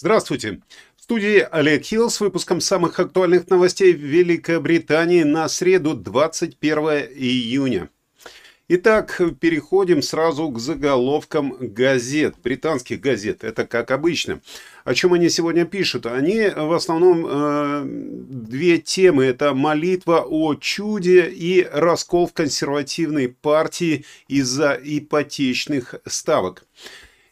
Здравствуйте. В студии Олег Хилл с выпуском самых актуальных новостей Великобритании на среду 21 июня. Итак, переходим сразу к заголовкам газет, британских газет. Это как обычно. О чем они сегодня пишут? Они в основном э, две темы. Это молитва о чуде и раскол в консервативной партии из-за ипотечных ставок.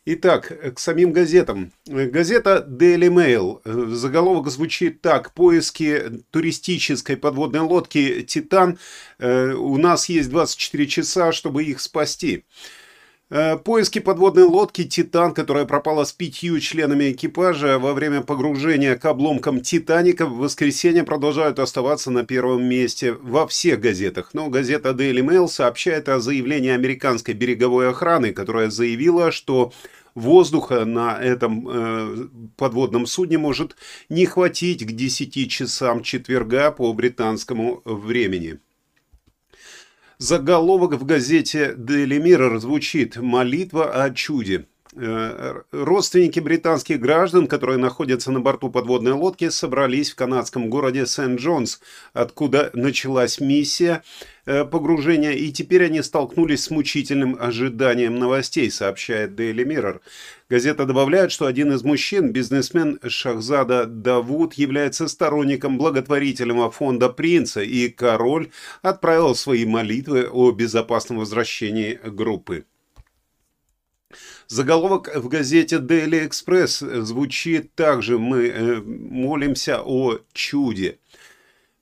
Итак, к самим газетам. Газета Daily Mail. Заголовок звучит так. Поиски туристической подводной лодки «Титан». Э, у нас есть 24 часа, чтобы их спасти. Э, поиски подводной лодки «Титан», которая пропала с пятью членами экипажа во время погружения к обломкам «Титаника», в воскресенье продолжают оставаться на первом месте во всех газетах. Но газета Daily Mail сообщает о заявлении американской береговой охраны, которая заявила, что воздуха на этом э, подводном судне может не хватить к 10 часам четверга по британскому времени. Заголовок в газете Daily Mirror звучит «Молитва о чуде». Э, родственники британских граждан, которые находятся на борту подводной лодки, собрались в канадском городе Сент-Джонс, откуда началась миссия э, погружения, и теперь они столкнулись с мучительным ожиданием новостей, сообщает Daily Mirror. Газета добавляет, что один из мужчин, бизнесмен Шахзада Давуд, является сторонником благотворительного фонда принца, и король отправил свои молитвы о безопасном возвращении группы. Заголовок в газете Daily Express звучит также «Мы э, молимся о чуде».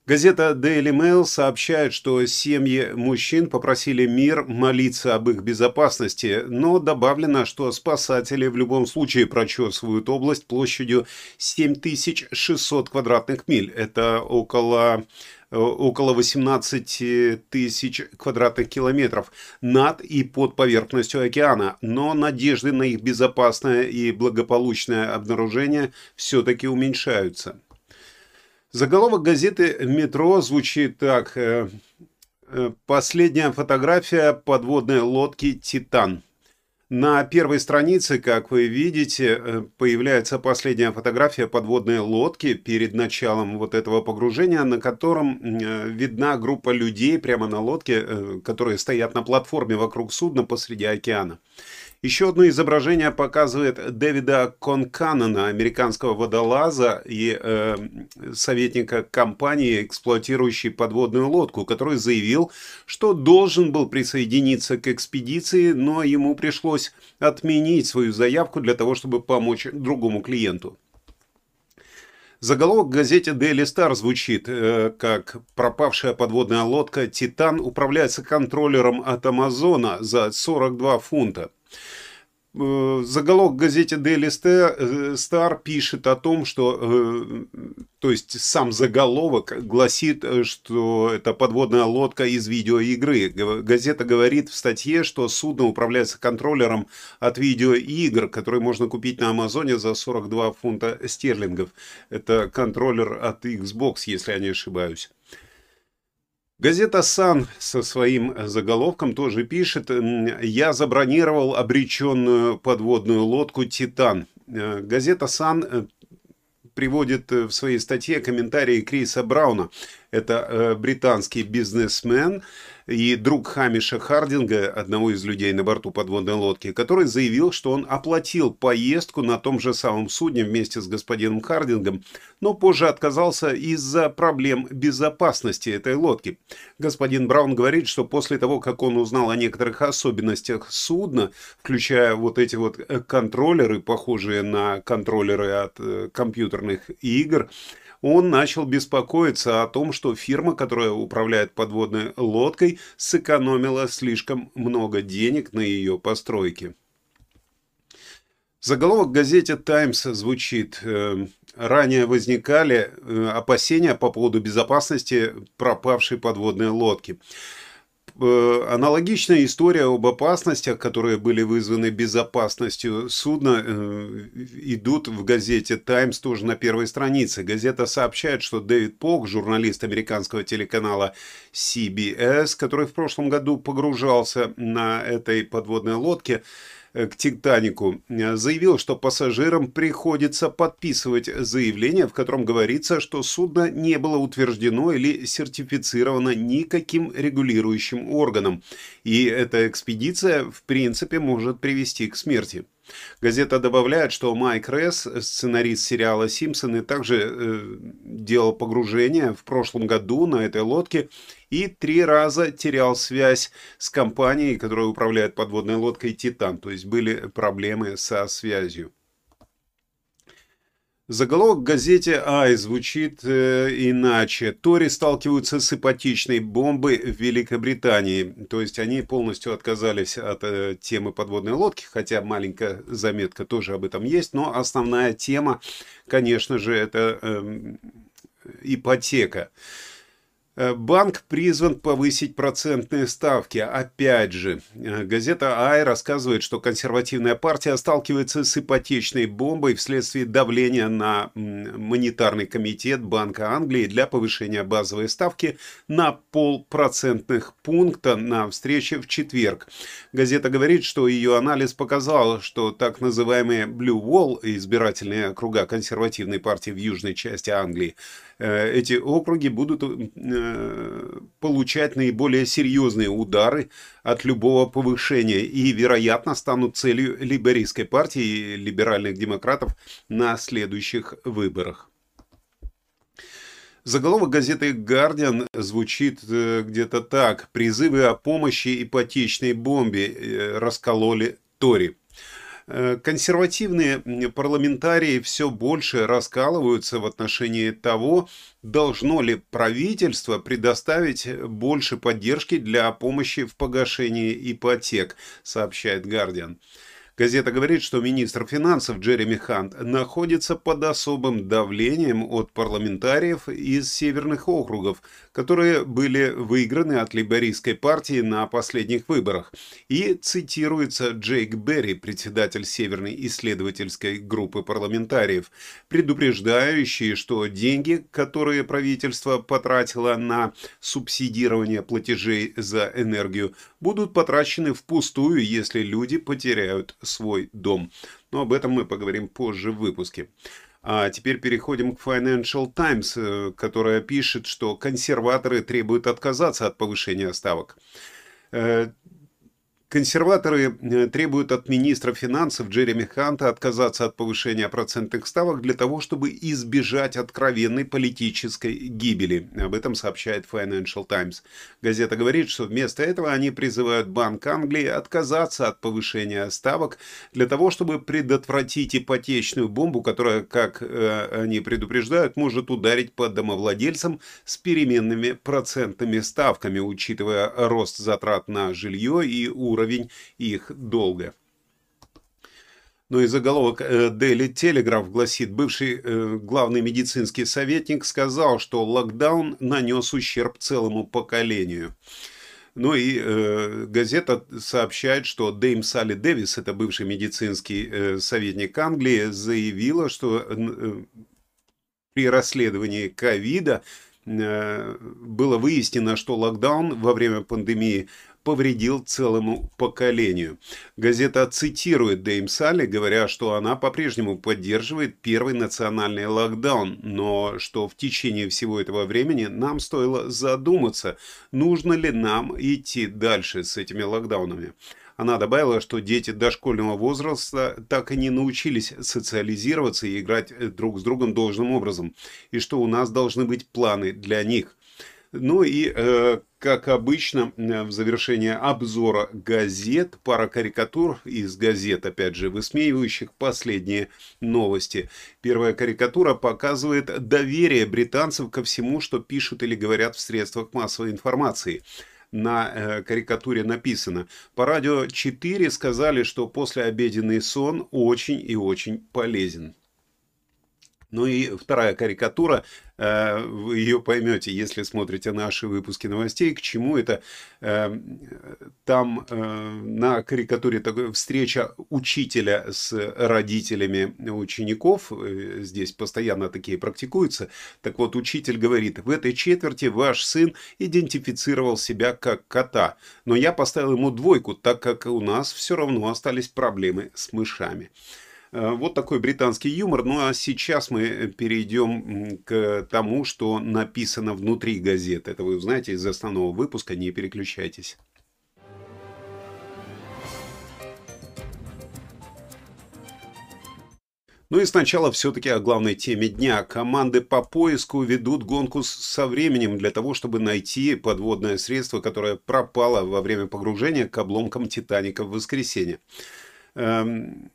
Газета Daily Mail сообщает, что семьи мужчин попросили мир молиться об их безопасности, но добавлено, что спасатели в любом случае прочесывают область площадью 7600 квадратных миль. Это около около 18 тысяч квадратных километров над и под поверхностью океана, но надежды на их безопасное и благополучное обнаружение все-таки уменьшаются. Заголовок газеты «Метро» звучит так. Э, э, Последняя фотография подводной лодки «Титан». На первой странице, как вы видите, э, появляется последняя фотография подводной лодки перед началом вот этого погружения, на котором э, видна группа людей прямо на лодке, э, которые стоят на платформе вокруг судна посреди океана. Еще одно изображение показывает Дэвида Конканана, американского водолаза и э, советника компании, эксплуатирующей подводную лодку, который заявил, что должен был присоединиться к экспедиции, но ему пришлось отменить свою заявку для того, чтобы помочь другому клиенту. Заголовок в газете Daily Star звучит э, как «Пропавшая подводная лодка «Титан» управляется контроллером от Амазона за 42 фунта». Э, заголовок газете Daily Star э, пишет о том, что, э, то есть сам заголовок гласит, что это подводная лодка из видеоигры. Газета говорит в статье, что судно управляется контроллером от видеоигр, который можно купить на Амазоне за 42 фунта стерлингов. Это контроллер от Xbox, если я не ошибаюсь. Газета «Сан» со своим заголовком тоже пишет «Я забронировал обреченную подводную лодку «Титан». Э, газета «Сан» э, приводит в своей статье комментарии Криса Брауна. Это э, британский бизнесмен, и друг Хамиша Хардинга, одного из людей на борту подводной лодки, который заявил, что он оплатил поездку на том же самом судне вместе с господином Хардингом, но позже отказался из-за проблем безопасности этой лодки. Господин Браун говорит, что после того, как он узнал о некоторых особенностях судна, включая вот эти вот э, контроллеры, похожие на контроллеры от э, компьютерных игр, он начал беспокоиться о том, что фирма, которая управляет подводной лодкой, сэкономила слишком много денег на ее постройке. Заголовок газете «Таймс» звучит э, «Ранее возникали э, опасения по поводу безопасности пропавшей подводной лодки». Э, аналогичная история об опасностях, которые были вызваны безопасностью судна, э, идут в газете «Таймс» тоже на первой странице. Газета сообщает, что Дэвид Пок, журналист американского телеканала CBS, который в прошлом году погружался на этой подводной лодке, к «Титанику», заявил, что пассажирам приходится подписывать заявление, в котором говорится, что судно не было утверждено или сертифицировано никаким регулирующим органом, и эта экспедиция в принципе может привести к смерти. Газета добавляет, что Майк Ресс, сценарист сериала «Симпсоны», также э, делал погружение в прошлом году на этой лодке и три раза терял связь с компанией, которая управляет подводной лодкой «Титан». То есть были проблемы со связью. Заголовок в газете «Ай» звучит э, иначе. Тори сталкиваются с ипотечной бомбой в Великобритании. То есть они полностью отказались от э, темы подводной лодки, хотя маленькая заметка тоже об этом есть. Но основная тема, конечно же, это э, ипотека. Э, банк призван повысить процентные ставки. Опять же, э, газета «Ай» рассказывает, что консервативная партия сталкивается с ипотечной бомбой вследствие давления на монетарный комитет Банка Англии для повышения базовой ставки на полпроцентных пункта на встрече в четверг. Газета говорит, что ее анализ показал, что так называемые Blue Wall, избирательные округа консервативной партии в южной части Англии, Э, эти округи будут э, получать наиболее серьезные удары от любого повышения и, вероятно, станут целью либерийской партии и либеральных демократов на следующих выборах. Заголовок газеты «Гардиан» звучит э, где-то так. «Призывы о помощи ипотечной бомбе раскололи Тори». Э, консервативные парламентарии все больше раскалываются в отношении того, должно ли правительство предоставить больше поддержки для помощи в погашении ипотек, сообщает Гардиан. Газета говорит, что министр финансов Джереми Хант находится под особым давлением от парламентариев из северных округов, которые были выиграны от либерийской партии на последних выборах. И цитируется Джейк Берри, председатель Северной исследовательской группы парламентариев, предупреждающий, что деньги, которые правительство потратило на субсидирование платежей за энергию, будут потрачены впустую, если люди потеряют свой дом. Но об этом мы поговорим позже в выпуске. А теперь переходим к Financial Times, э, которая пишет, что консерваторы требуют отказаться от повышения ставок. Консерваторы э, требуют от министра финансов Джереми Ханта отказаться от повышения процентных ставок для того, чтобы избежать откровенной политической гибели. Об этом сообщает Financial Times. Газета говорит, что вместо этого они призывают Банк Англии отказаться от повышения ставок для того, чтобы предотвратить ипотечную бомбу, которая, как э, они предупреждают, может ударить по домовладельцам с переменными процентными ставками, учитывая рост затрат на жилье и уровень уровень их долга. Ну и заголовок э, Daily Telegraph гласит, бывший э, главный медицинский советник сказал, что локдаун нанес ущерб целому поколению. Ну и э, газета сообщает, что Дэйм Салли Дэвис, это бывший медицинский э, советник Англии, заявила, что э, при расследовании ковида э, было выяснено, что локдаун во время пандемии повредил целому поколению. Газета цитирует Дэйм Салли, говоря, что она по-прежнему поддерживает первый национальный локдаун, но что в течение всего этого времени нам стоило задуматься, нужно ли нам идти дальше с этими локдаунами. Она добавила, что дети дошкольного возраста так и не научились социализироваться и играть друг с другом должным образом, и что у нас должны быть планы для них. Ну и, э, как обычно, э, в завершение обзора газет, пара карикатур из газет, опять же, высмеивающих последние новости. Первая карикатура показывает доверие британцев ко всему, что пишут или говорят в средствах массовой информации на э, карикатуре написано. По радио 4 сказали, что послеобеденный сон очень и очень полезен. Ну и вторая карикатура, э, вы ее поймете, если смотрите наши выпуски новостей, к чему это. Э, там э, на карикатуре такая встреча учителя с родителями учеников, здесь постоянно такие практикуются. Так вот, учитель говорит, в этой четверти ваш сын идентифицировал себя как кота, но я поставил ему двойку, так как у нас все равно остались проблемы с мышами. Э, вот такой британский юмор. Ну а сейчас мы перейдем к тому, что написано внутри газеты. Это вы узнаете из основного выпуска, не переключайтесь. Ну и сначала все-таки о главной теме дня. Команды по поиску ведут гонку со временем для того, чтобы найти подводное средство, которое пропало во время погружения к обломкам Титаника в воскресенье. Эм,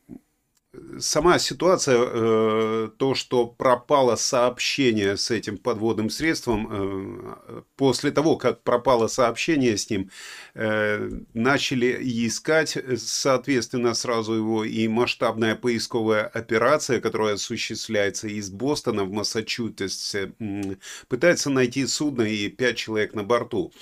сама ситуация, э, то, что пропало сообщение с этим подводным средством, э, после того, как пропало сообщение с ним, э, начали искать, соответственно, сразу его и масштабная поисковая операция, которая осуществляется из Бостона в Массачусетсе, пытается найти судно и пять человек на борту.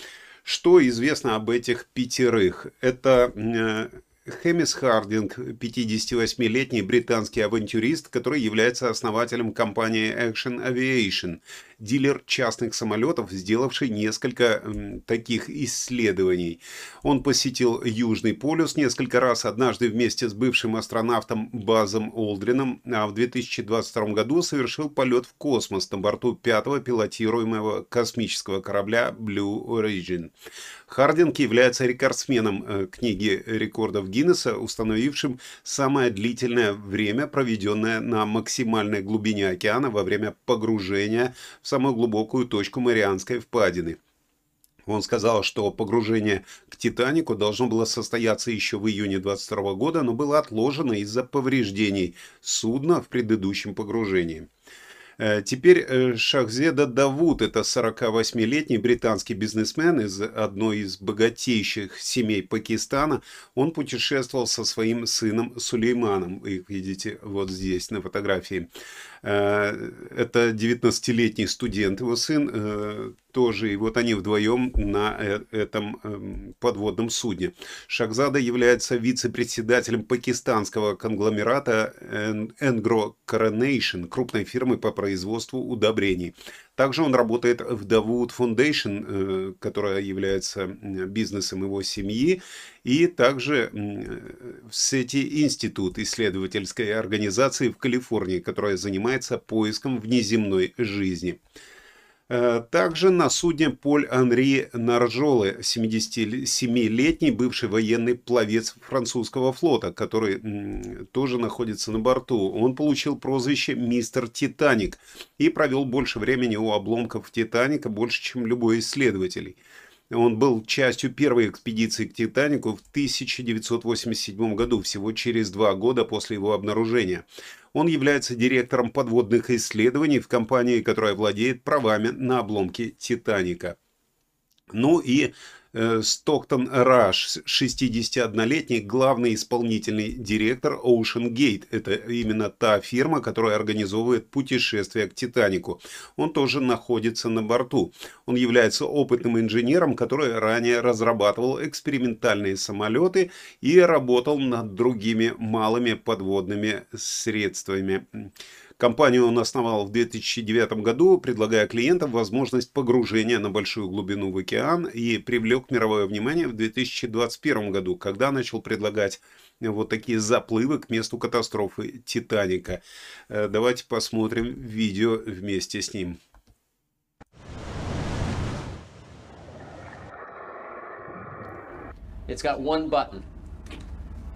Что известно об этих пятерых? Это Хэмис Хардинг, 58-летний британский авантюрист, который является основателем компании Action Aviation, дилер частных самолетов, сделавший несколько таких исследований. Он посетил Южный полюс несколько раз, однажды вместе с бывшим астронавтом Базом Олдрином, а в 2022 году совершил полет в космос на борту пятого пилотируемого космического корабля Blue Origin. Хардинг является рекордсменом э, книги рекордов Гиннесса, установившим самое длительное время, проведенное на максимальной глубине океана во время погружения в самую глубокую точку Марианской впадины. Он сказал, что погружение к «Титанику» должно было состояться еще в июне 22 года, но было отложено из-за повреждений судна в предыдущем погружении. Э, теперь э, Шахзеда Давуд, это 48-летний британский бизнесмен из одной из богатейших семей Пакистана. Он путешествовал со своим сыном Сулейманом. Их видите вот здесь на фотографии. Э, это 19-летний студент, его сын э, тоже, и вот они вдвоем на э, этом эм, подводном судне. Шахзада является вице-председателем пакистанского конгломерата Engro Coronation, крупной фирмы по производству удобрений. Также он работает в Dawood Foundation, которая является бизнесом его семьи, и также в сети Институт исследовательской организации в Калифорнии, которая занимается поиском внеземной жизни. Э, также на судне Поль Анри Наржолы, 77-летний бывший военный пловец французского флота, который тоже находится на борту. Он получил прозвище «Мистер Титаник» и провел больше времени у обломков Титаника, больше, чем любой исследователь. Он был частью первой экспедиции к Титанику в 1987 году, всего через два года после его обнаружения. Он является директором подводных исследований в компании, которая владеет правами на обломки Титаника. Ну и Стоктон Раш, 61-летний главный исполнительный директор Ocean Gate. Это именно та фирма, которая организовывает путешествия к Титанику. Он тоже находится на борту. Он является опытным инженером, который ранее разрабатывал экспериментальные самолеты и работал над другими малыми подводными средствами. Компанию он основал в 2009 году, предлагая клиентам возможность погружения на большую глубину в океан и привлек мировое внимание в 2021 году, когда начал предлагать вот такие заплывы к месту катастрофы Титаника. Э, давайте посмотрим видео вместе с ним. It's got one button,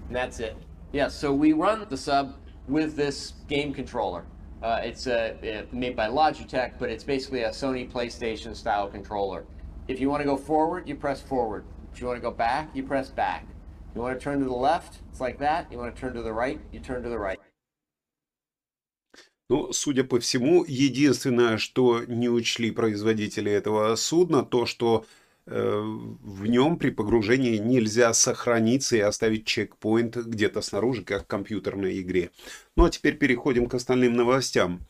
and that's it. Yeah, so we run the sub with this game controller. Uh, it's uh, made by Logitech, but it's basically a Sony PlayStation style controller. If you want to go forward, you press forward. If you want to go back, you press back. If you want to turn to the left, it's like that. You want to turn to the right, you turn to the right. Ну, судя по всему, единственное, что не учли производители этого судна, то, что Э, в нем при погружении нельзя сохраниться и оставить чекпоинт где-то снаружи, как в компьютерной игре. Ну а теперь переходим к остальным новостям.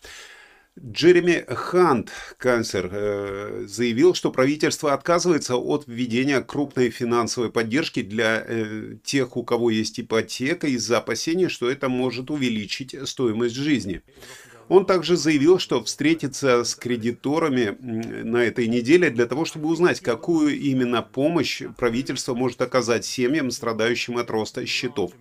Джереми Хант, канцлер, э, заявил, что правительство отказывается от введения крупной финансовой поддержки для э, тех, у кого есть ипотека, из-за опасения, что это может увеличить стоимость жизни. Он также заявил, что встретится с кредиторами на этой неделе для того, чтобы узнать, какую именно помощь правительство может оказать семьям, страдающим от роста счетов.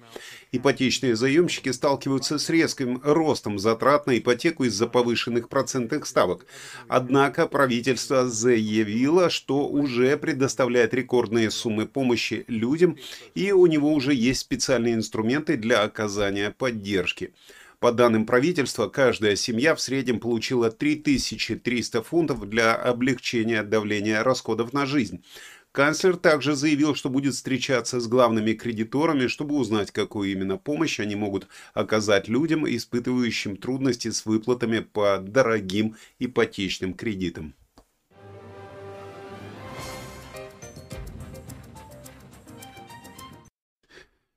Ипотечные заемщики сталкиваются с резким ростом затрат на ипотеку из-за повышенных процентных ставок. Однако правительство заявило, что уже предоставляет рекордные суммы помощи людям, и у него уже есть специальные инструменты для оказания поддержки. По данным правительства, каждая семья в среднем получила 3300 фунтов для облегчения давления расходов на жизнь. Канцлер также заявил, что будет встречаться с главными кредиторами, чтобы узнать, какую именно помощь они могут оказать людям, испытывающим трудности с выплатами по дорогим ипотечным кредитам.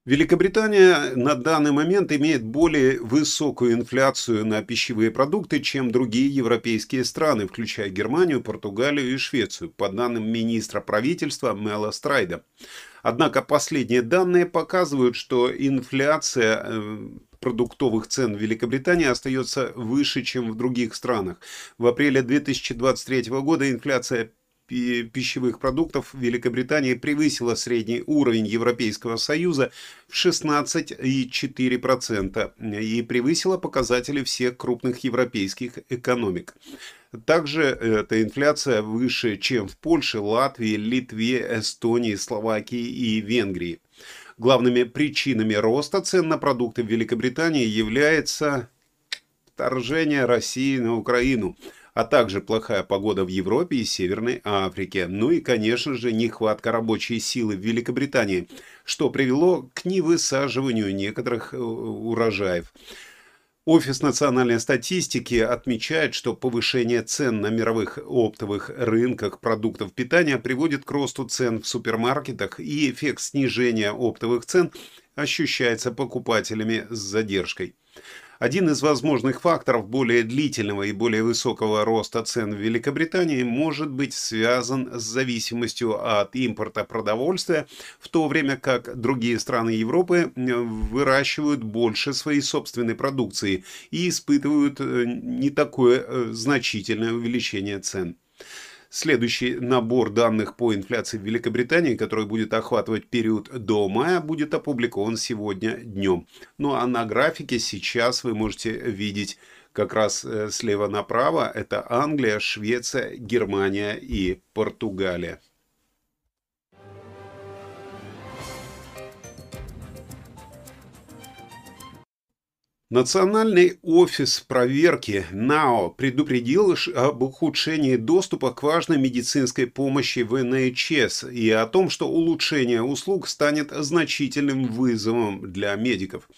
Великобритания на данный момент имеет более высокую инфляцию на пищевые продукты, чем другие европейские страны, включая Германию, Португалию и Швецию, по данным министра правительства Мела Страйда. Однако последние данные показывают, что инфляция э, продуктовых цен в Великобритании остается выше, чем в других странах. В апреле 2023 года инфляция пищевых продуктов Великобритании превысила средний уровень Европейского Союза в 16,4% и превысила показатели всех крупных европейских экономик. Также эта инфляция выше, чем в Польше, Латвии, Литве, Эстонии, Словакии и Венгрии. Главными причинами роста цен на продукты в Великобритании является вторжение России на Украину – а также плохая погода в Европе и Северной Африке. Ну и, конечно же, нехватка рабочей силы в Великобритании, что привело к невысаживанию некоторых э, урожаев. Офис национальной статистики отмечает, что повышение цен на мировых оптовых рынках продуктов питания приводит к росту цен в супермаркетах, и эффект снижения оптовых цен ощущается покупателями с задержкой. Один из возможных факторов более длительного и более высокого роста цен в Великобритании может быть связан с зависимостью от импорта продовольствия, в то время как другие страны Европы выращивают больше своей собственной продукции и испытывают э, не такое э, значительное увеличение цен. Следующий набор данных по инфляции в Великобритании, который будет охватывать период до мая, будет опубликован сегодня днем. Ну а на графике сейчас вы можете видеть как раз э, слева направо это Англия, Швеция, Германия и Португалия. Национальный офис проверки НАО предупредил об ухудшении доступа к важной медицинской помощи в НХС и о том, что улучшение услуг станет значительным вызовом для медиков.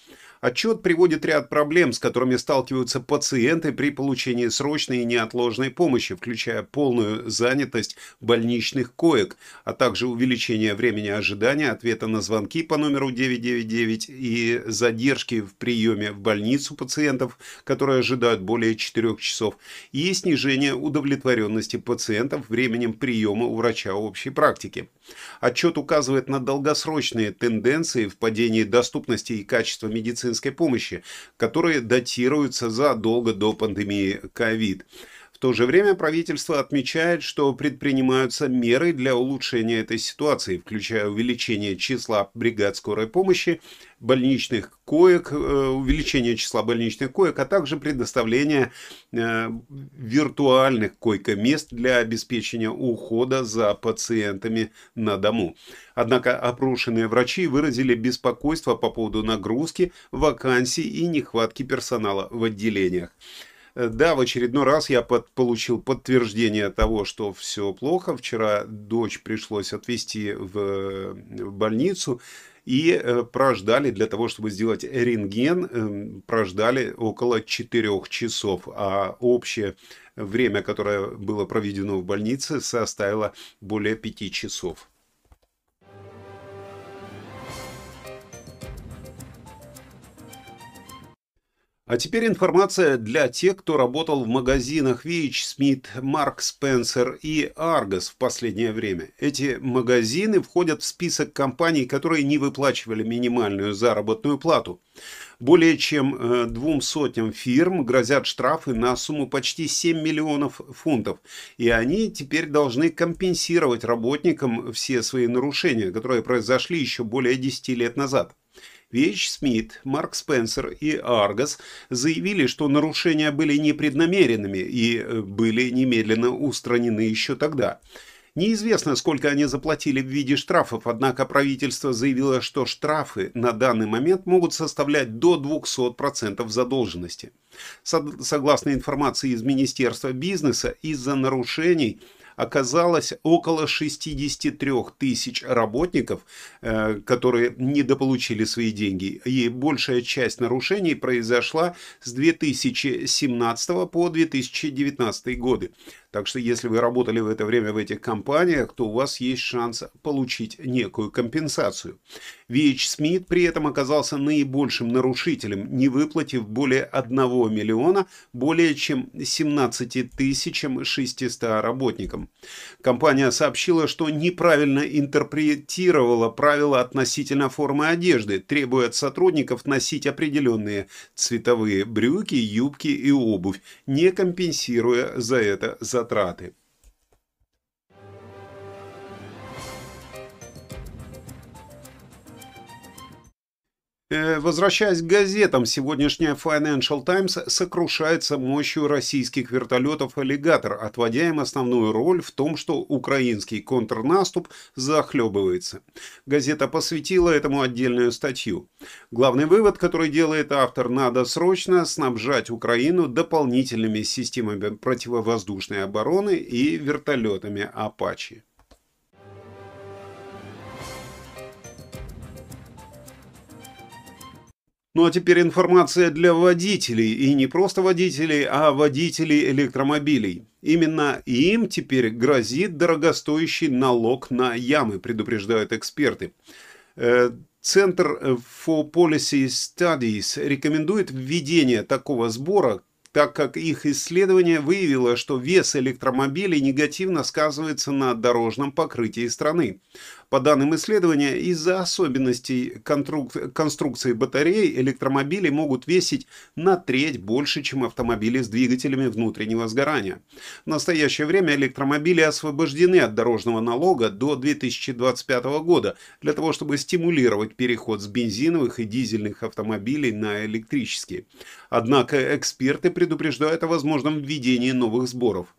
Отчет приводит ряд проблем, с которыми сталкиваются пациенты при получении срочной и неотложной помощи, включая полную занятость больничных коек, а также увеличение времени ожидания ответа на звонки по номеру 999 и задержки в приеме в больницу пациентов, которые ожидают более 4 часов, и снижение удовлетворенности пациентов временем приема у врача общей практики. Отчет указывает на долгосрочные тенденции в падении доступности и качества медицинской помощи, которые датируются задолго до пандемии COVID. То же время правительство отмечает, что предпринимаются меры для улучшения этой ситуации, включая увеличение числа бригад скорой помощи, больничных коек, э, увеличение числа больничных коек, а также предоставление э, виртуальных койко-мест для обеспечения ухода за пациентами на дому. Однако опрошенные врачи выразили беспокойство по поводу нагрузки, вакансий и нехватки персонала в отделениях. Да, в очередной раз я под, получил подтверждение того, что все плохо. Вчера дочь пришлось отвезти в, в больницу и э, прождали для того, чтобы сделать рентген, э, прождали около 4 часов, а общее время, которое было проведено в больнице, составило более 5 часов. А теперь информация для тех, кто работал в магазинах VH Smith, Mark Spencer и Argos в последнее время. Эти магазины входят в список компаний, которые не выплачивали минимальную заработную плату. Более чем э, двум сотням фирм грозят штрафы на сумму почти 7 миллионов фунтов. И они теперь должны компенсировать работникам все свои нарушения, которые произошли еще более 10 лет назад. Вещь Смит, Марк Спенсер и Аргос заявили, что нарушения были непреднамеренными и э, были немедленно устранены еще тогда. Неизвестно, сколько они заплатили в виде штрафов, однако правительство заявило, что штрафы на данный момент могут составлять до 200% задолженности. Согласно информации из Министерства бизнеса, из-за нарушений – оказалось около 63 тысяч работников, э, которые недополучили свои деньги. И большая часть нарушений произошла с 2017 по 2019 годы. Так что если вы работали в это время в этих компаниях, то у вас есть шанс получить некую компенсацию. VH Смит при этом оказался наибольшим нарушителем, не выплатив более 1 миллиона более чем 17 600 работникам. Компания сообщила, что неправильно интерпретировала правила относительно формы одежды, требуя от сотрудников носить определенные цветовые брюки, юбки и обувь, не компенсируя за это затраты. Э, возвращаясь к газетам, сегодняшняя Financial Times сокрушается мощью российских вертолетов «Аллигатор», отводя им основную роль в том, что украинский контрнаступ захлебывается. Газета посвятила этому отдельную статью. Главный вывод, который делает автор, надо срочно снабжать Украину дополнительными системами противовоздушной обороны и вертолетами «Апачи». Ну а теперь информация для водителей, и не просто водителей, а водителей электромобилей. Именно им теперь грозит дорогостоящий налог на ямы, предупреждают эксперты. Э, Центр for Policy Studies рекомендует введение такого сбора, так как их исследование выявило, что вес электромобилей негативно сказывается на дорожном покрытии страны. По данным исследования, из-за особенностей конструкции батарей электромобили могут весить на треть больше, чем автомобили с двигателями внутреннего сгорания. В настоящее время электромобили освобождены от дорожного налога до 2025 года для того, чтобы стимулировать переход с бензиновых и дизельных автомобилей на электрические. Однако эксперты предупреждают о возможном введении новых сборов.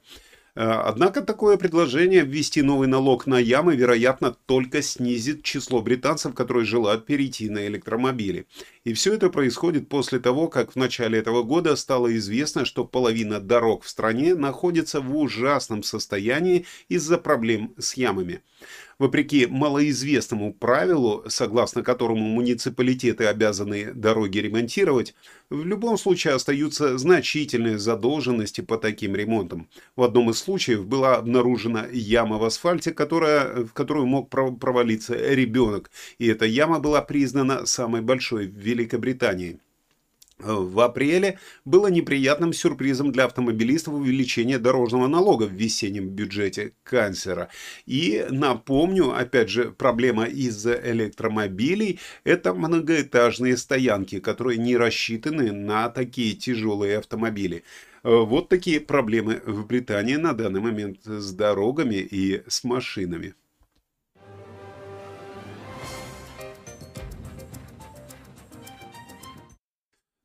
Э, однако такое предложение ввести новый налог на ямы, вероятно, только снизит число британцев, которые желают перейти на электромобили. И все это происходит после того, как в начале этого года стало известно, что половина дорог в стране находится в ужасном состоянии из-за проблем с ямами. Вопреки малоизвестному правилу, согласно которому муниципалитеты обязаны дороги ремонтировать, в любом случае остаются значительные задолженности по таким ремонтам. В одном из случаев была обнаружена яма в асфальте, которая, в которую мог провалиться ребенок, и эта яма была признана самой большой в Великобритании в апреле было неприятным сюрпризом для автомобилистов увеличение дорожного налога в весеннем бюджете канцлера. И напомню, опять же, проблема из-за электромобилей – это многоэтажные стоянки, которые не рассчитаны на такие тяжелые автомобили. Вот такие проблемы в Британии на данный момент с дорогами и с машинами.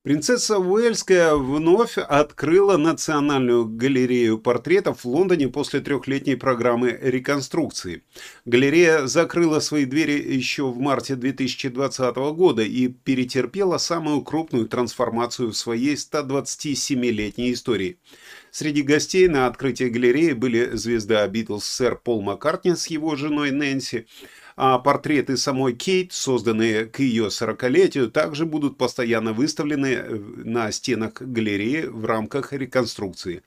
Принцесса Уэльская вновь открыла Национальную галерею портретов в Лондоне после трехлетней программы реконструкции. Галерея закрыла свои двери еще в марте 2020 года и перетерпела самую крупную трансформацию в своей 127-летней истории. Среди гостей на открытии галереи были звезда Битлз сэр Пол Маккартни с его женой Нэнси, а портреты самой Кейт, созданные к ее сорокалетию, также будут постоянно выставлены э, на стенах галереи в рамках реконструкции.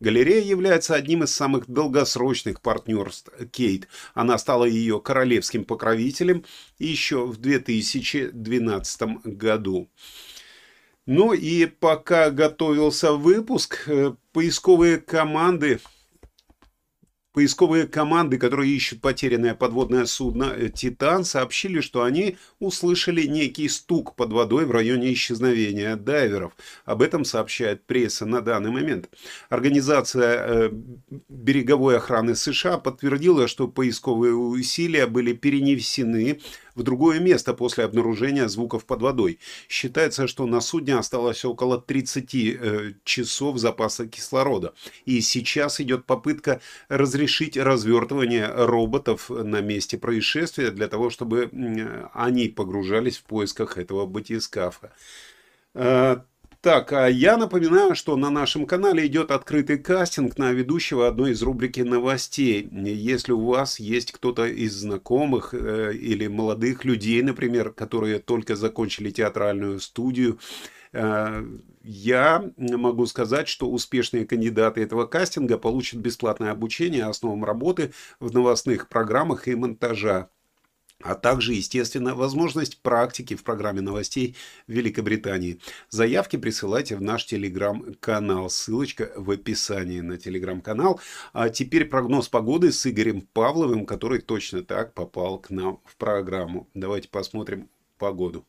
Галерея является одним из самых долгосрочных партнерств Кейт. Она стала ее королевским покровителем еще в 2012 году. Ну и пока готовился выпуск, э, поисковые команды Поисковые команды, которые ищут потерянное подводное судно э, «Титан», сообщили, что они услышали некий стук под водой в районе исчезновения дайверов. Об этом сообщает пресса на данный момент. Организация э, береговой охраны США подтвердила, что поисковые усилия были перенесены в другое место после обнаружения звуков под водой. Считается, что на судне осталось около 30 э, часов запаса кислорода. И сейчас идет попытка разрешить развертывание роботов на месте происшествия для того, чтобы они погружались в поисках этого батискафа. Так, а я напоминаю, что на нашем канале идет открытый кастинг на ведущего одной из рубрики новостей. Если у вас есть кто-то из знакомых э, или молодых людей, например, которые только закончили театральную студию, э, я могу сказать, что успешные кандидаты этого кастинга получат бесплатное обучение основам работы в новостных программах и монтажа а также, естественно, возможность практики в программе новостей Великобритании. Заявки присылайте в наш телеграм-канал. Ссылочка в описании на телеграм-канал. А теперь прогноз погоды с Игорем Павловым, который точно так попал к нам в программу. Давайте посмотрим погоду.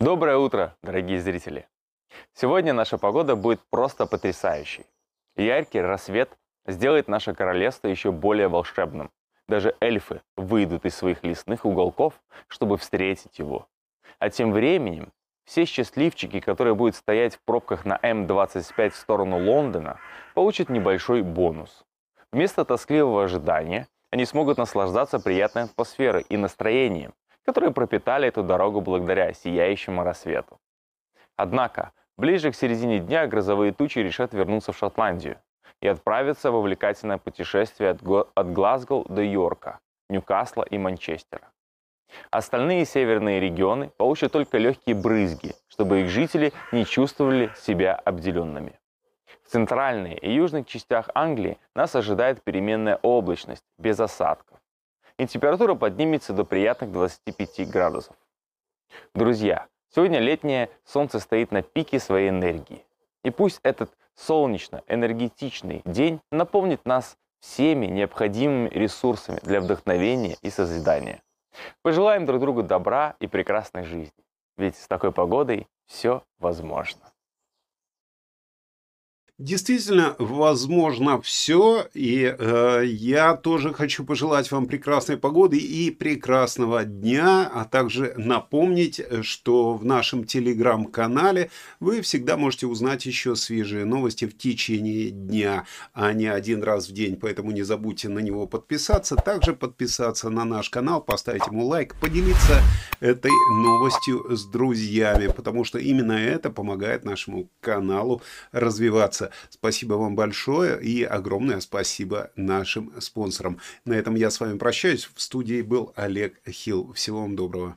Доброе утро, дорогие зрители! Сегодня наша погода будет просто потрясающей. Яркий рассвет сделает наше королевство еще более волшебным. Даже эльфы выйдут из своих лесных уголков, чтобы встретить его. А тем временем все счастливчики, которые будут стоять в пробках на М25 в сторону Лондона, получат небольшой бонус. Вместо тоскливого ожидания они смогут наслаждаться приятной атмосферой и настроением, которые пропитали эту дорогу благодаря сияющему рассвету. Однако Ближе к середине дня грозовые тучи решат вернуться в Шотландию и отправиться в увлекательное путешествие от, от Глазго до Йорка, Ньюкасла и Манчестера. Остальные северные регионы получат только легкие брызги, чтобы их жители не чувствовали себя обделенными. В центральной и южных частях Англии нас ожидает переменная облачность, без осадков. И температура поднимется до приятных 25 градусов. Друзья, Сегодня летнее солнце стоит на пике своей энергии. И пусть этот солнечно-энергетичный день наполнит нас всеми необходимыми ресурсами для вдохновения и созидания. Пожелаем друг другу добра и прекрасной жизни. Ведь с такой погодой все возможно. Действительно, возможно все, и э, я тоже хочу пожелать вам прекрасной погоды и прекрасного дня, а также напомнить, что в нашем телеграм-канале вы всегда можете узнать еще свежие новости в течение дня, а не один раз в день, поэтому не забудьте на него подписаться, также подписаться на наш канал, поставить ему лайк, поделиться этой новостью с друзьями, потому что именно это помогает нашему каналу развиваться. Спасибо вам большое и огромное спасибо нашим спонсорам. На этом я с вами прощаюсь. В студии был Олег Хилл. Всего вам доброго.